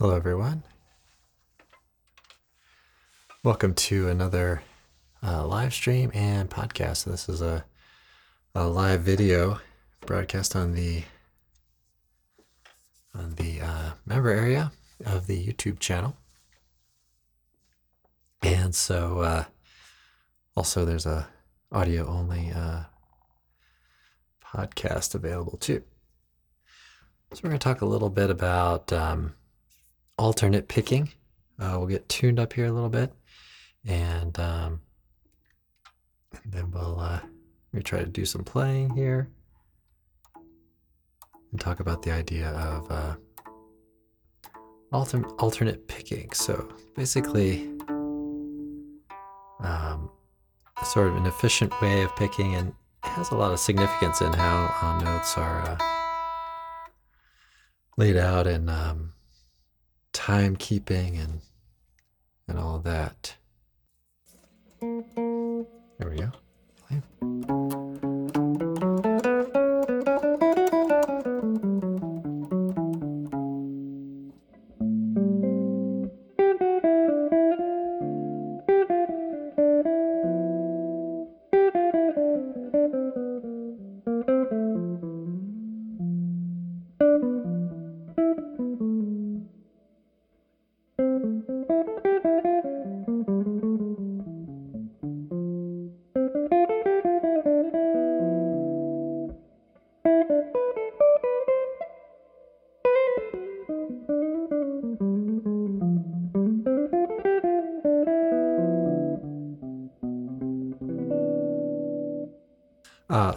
Hello, everyone. Welcome to another uh, live stream and podcast. This is a, a live video broadcast on the on the uh, member area of the YouTube channel, and so uh, also there's a audio only uh, podcast available too. So we're going to talk a little bit about um, alternate picking. Uh, we'll get tuned up here a little bit, and, um, then we'll uh, we try to do some playing here and talk about the idea of uh, alter- alternate picking. So basically, um, sort of an efficient way of picking, and it has a lot of significance in how uh, notes are uh, laid out and um, timekeeping and and all that. There we go.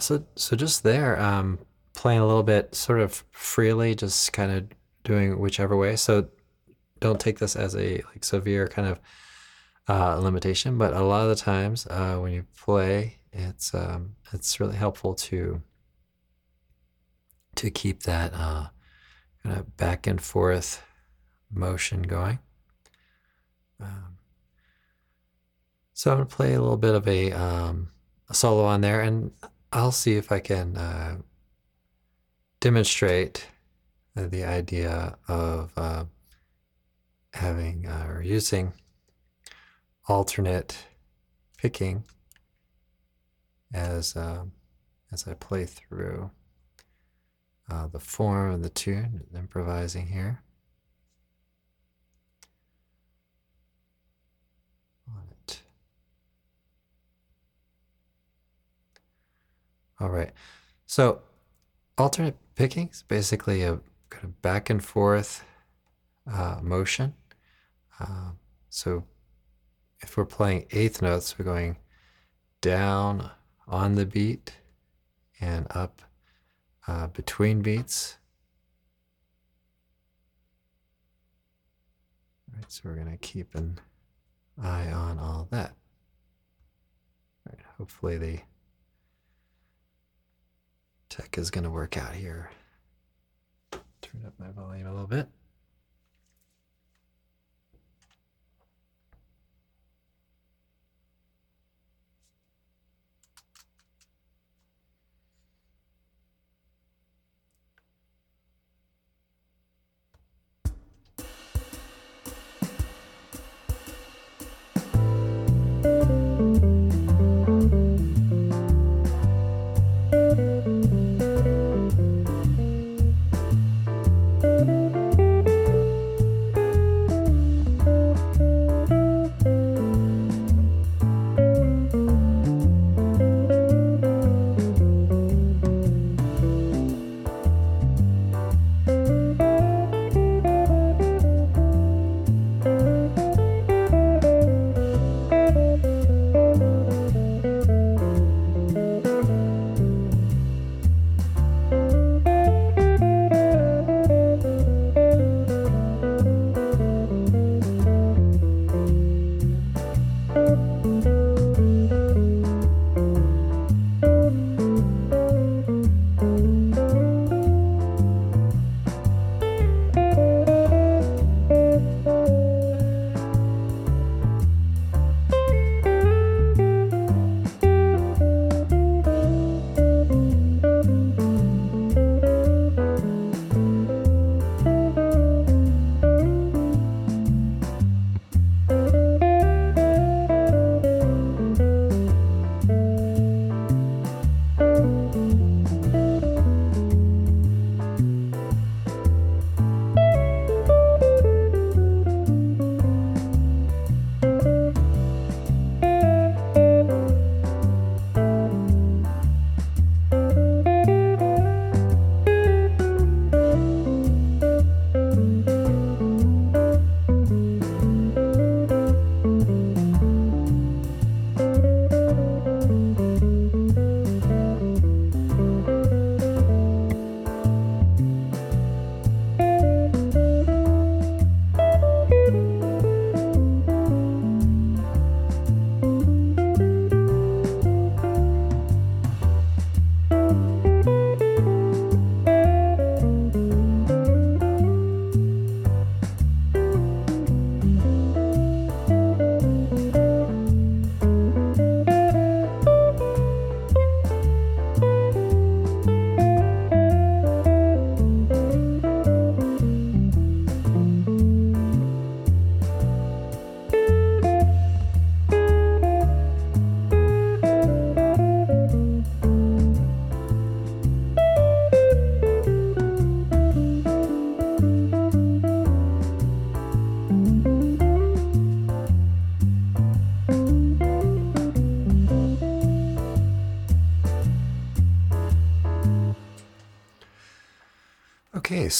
So so just there, um, playing a little bit sort of freely, just kind of doing whichever way. So don't take this as a like severe kind of uh, limitation, but a lot of the times uh, when you play, it's um, it's really helpful to to keep that uh, kind of back and forth motion going. Um, so I'm gonna play a little bit of a, um, a solo on there, and I'll see if I can uh, demonstrate the idea of uh, having uh, or using alternate picking as um, as I play through uh, the form of the tune, improvising here. On it. All right. So alternate picking is basically a kind of back and forth uh, motion. Uh, so if we're playing eighth notes, we're going down on the beat and up uh, between beats. All right, so we're going to keep an eye on all that. All right, hopefully the tech is going to work out here. Turn up my volume a little bit.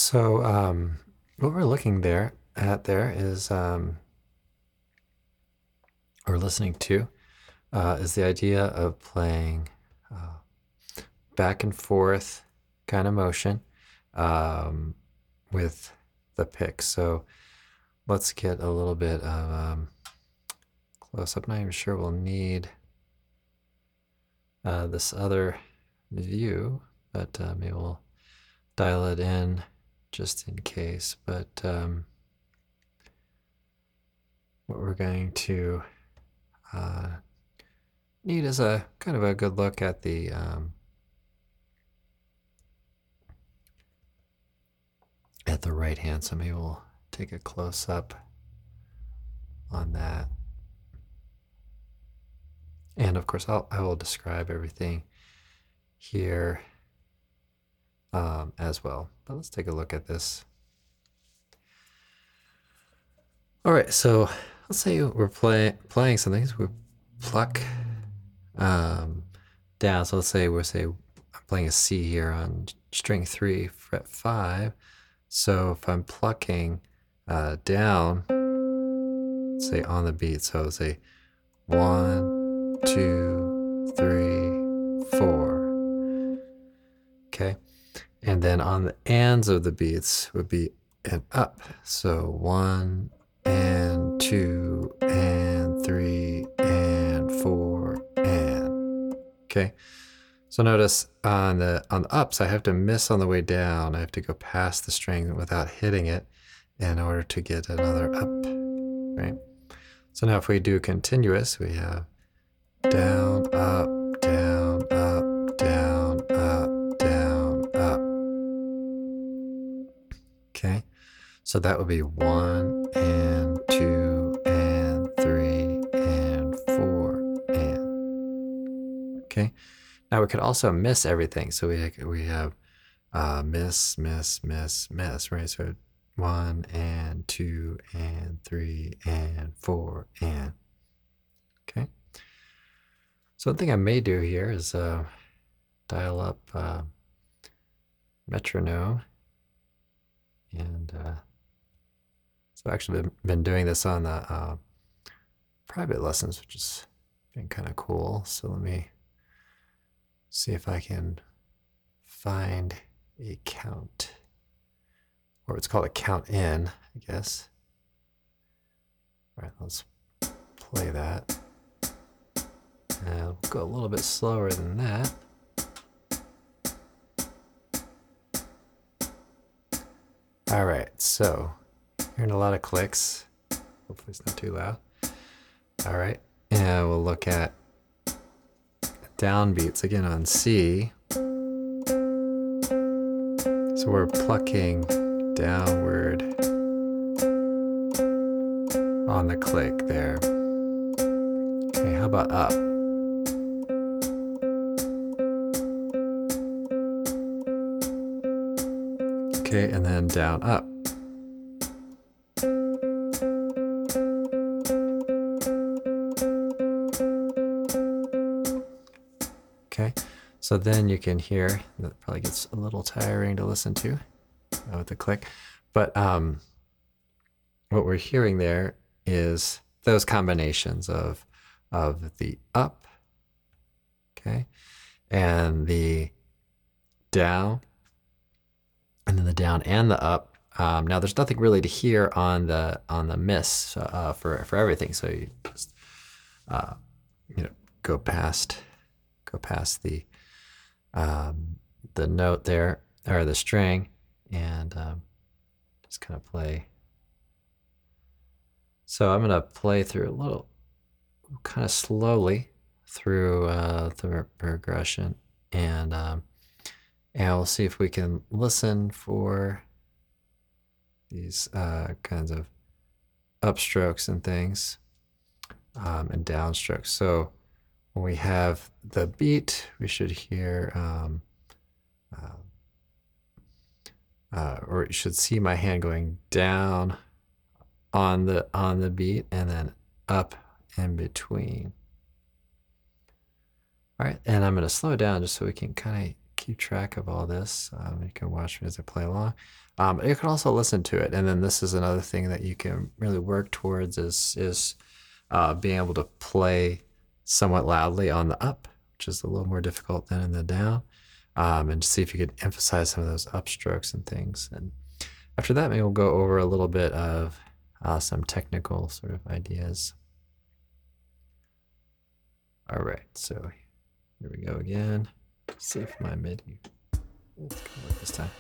So um, what we're looking there at there is, um, or listening to, uh, is the idea of playing uh, back and forth kind of motion um, with the pick. So let's get a little bit of um, close up. Not even sure we'll need uh, this other view, but uh, maybe we'll dial it in just in case. But um, what we're going to uh, need is a kind of a good look at the um, at the right hand. So maybe we'll take a close up on that. And of course, I'll, I will describe everything here um, as well. But let's take a look at this. All right, so let's say we're play, playing something. So we pluck um, down. So let's say we're say I'm playing a C here on string three, fret five. So if I'm plucking uh, down, say on the beat, so say one, two, three, four. Okay. And then on the ands of the beats would be an up. So one and two and three and four and okay. So notice on the on the ups I have to miss on the way down. I have to go past the string without hitting it in order to get another up. Right? So now if we do continuous, we have down, up, So that would be one and two and three and four and. Okay. Now we could also miss everything. So we we have uh, miss, miss, miss, miss, right? So one and two and three and four and. Okay. So one thing I may do here is uh, dial up uh, metronome and uh, so I've actually been, doing this on the uh, private lessons, which has been kind of cool. So let me see if I can find a count, or it's called a count in, I guess. All right, let's play that. And I'll go a little bit slower than that. All right, so hearing a lot of clicks. Hopefully it's not too loud. All right, and we'll look at downbeats again on C. So we're plucking downward on the click there. Okay, how about up? Okay, and then down, up. So then you can hear, that probably gets a little tiring to listen to uh, with the click, but um, what we're hearing there is those combinations of, of the up, okay, and the down, and then the down and the up. Um, now there's nothing really to hear on the on the miss uh, for for everything, so you just uh, you know go past go past the um, the note there or the string and um, just kind of play. So I'm gonna play through a little, kind of slowly through uh, the progression and. Um, and we'll see if we can listen for these uh, kinds of upstrokes and things um, and downstrokes. So when we have the beat, we should hear, um, uh, uh, or you should see my hand going down on the on the beat and then up in between. All right, and I'm going to slow down just so we can kind of keep track of all this. Um, you can watch me as I play along. Um, you can also listen to it, and then this is another thing that you can really work towards is is uh, being able to play somewhat loudly on the up, which is a little more difficult than in the down, um, and see if you could emphasize some of those upstrokes and things. And after that, maybe we'll go over a little bit of uh, some technical sort of ideas. All right, so here we go again. see if my work this time.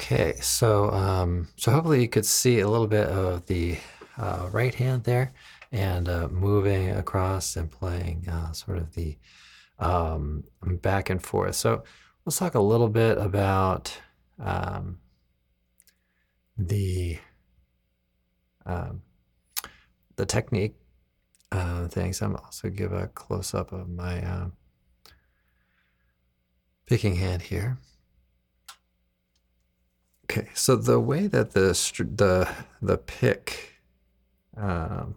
Okay, so um, so hopefully you could see a little bit of the uh, right hand there, and uh, moving across and playing uh, sort of the um, back and forth. So let's talk a little bit about um, the um, the technique uh, things. I'm also give a close up of my uh, picking hand here. Okay, so the way that the the the pick um,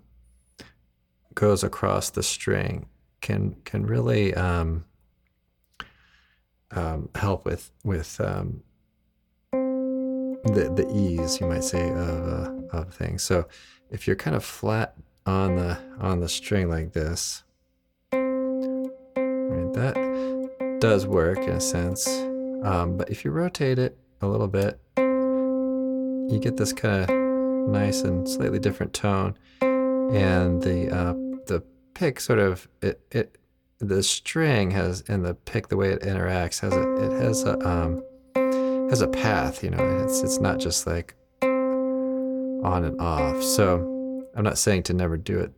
goes across the string can can really um, um, help with with um, the the ease, you might say, of uh, of things. So if you're kind of flat on the on the string like this, right, that does work in a sense. Um, but if you rotate it a little bit, you get this kind of nice and slightly different tone, and the uh, the pick sort of it it the string has and the pick the way it interacts has a it has a um has a path you know it's it's not just like on and off. So i'm not saying to never do it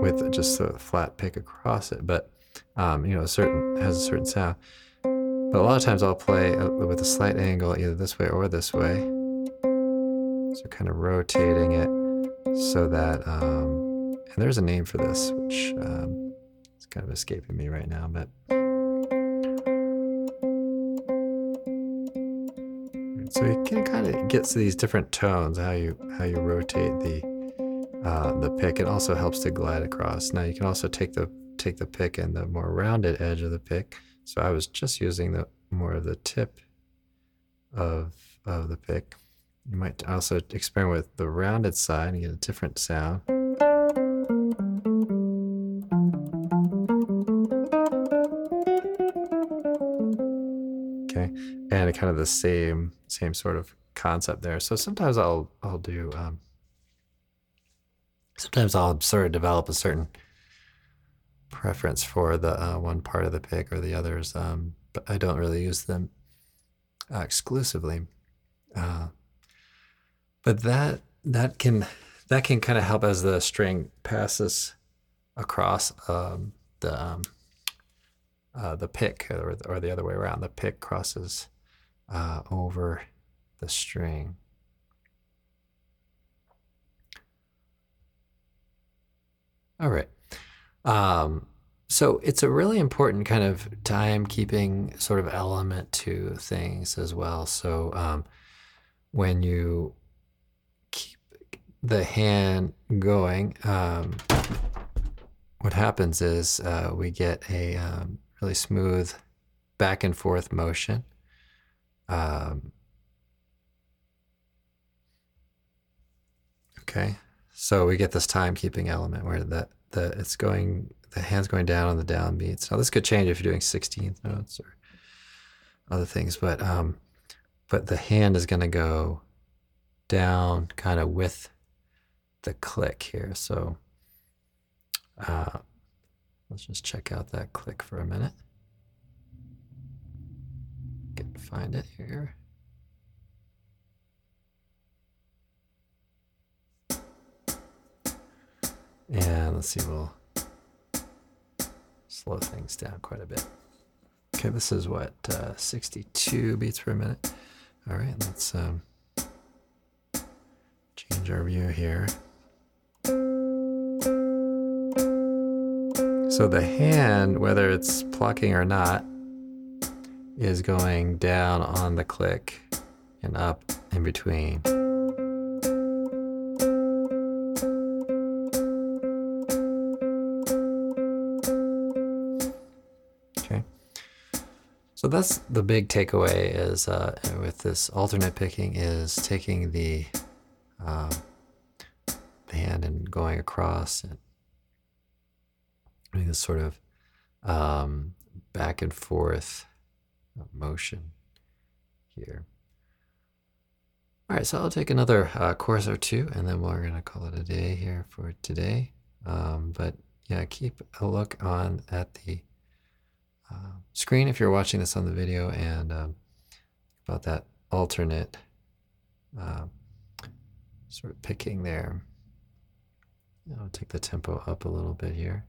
with just a flat pick across it but um you know a certain has a certain sound. But a lot of times i'll play with a slight angle either this way or this way so kind of rotating it so that um and there's a name for this which um, it's kind of escaping me right now, but. So you can kind of get to these different tones, how you how you rotate the uh, the pick. It also helps to glide across. Now you can also take the take the pick and the more rounded edge of the pick. So I was just using the more of the tip of of the pick. You might also experiment with the rounded side and get a different sound. Okay, and kind of the same same sort of concept there. So sometimes I'll I'll do um, sometimes I'll sort of develop a certain preference for the uh, one part of the pick or the others, um, but I don't really use them uh, exclusively. Uh, but that that can that can kind of help as the string passes across um, the um, uh, the pick or, or the other way around. The pick crosses uh, over the string. All right. Um, so it's a really important kind of timekeeping sort of element to things as well. So um, when you the hand going, um, what happens is uh, we get a um, really smooth back and forth motion. Um, okay, so we get this timekeeping element where the, the it's going the hand's going down on the downbeats. Now this could change if you're doing 16th notes or other things, but um, but the hand is going to go down kind of with the click here. So uh, let's just check out that click for a minute. Can find it here. And let's see, we'll slow things down quite a bit. Okay, this is what, uh, 62 beats per minute. All right, let's um, change our view here. So the hand, whether it's plucking or not, is going down on the click and up in between. Okay. So that's the big takeaway is uh, with this alternate picking is taking the uh, the hand and going across and this sort of um, back and forth motion here. All right, so I'll take another uh, course or two, and then we're going to call it a day here for today. Um, but yeah, keep a look on at the uh, screen if you're watching this on the video, and um, about that alternate uh, sort of picking there. I'll take the tempo up a little bit here.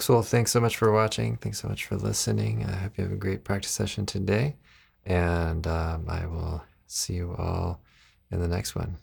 Folks. Well, thanks so much for watching. Thanks so much for listening. I hope you have a great practice session today. And um, I will see you all in the next one.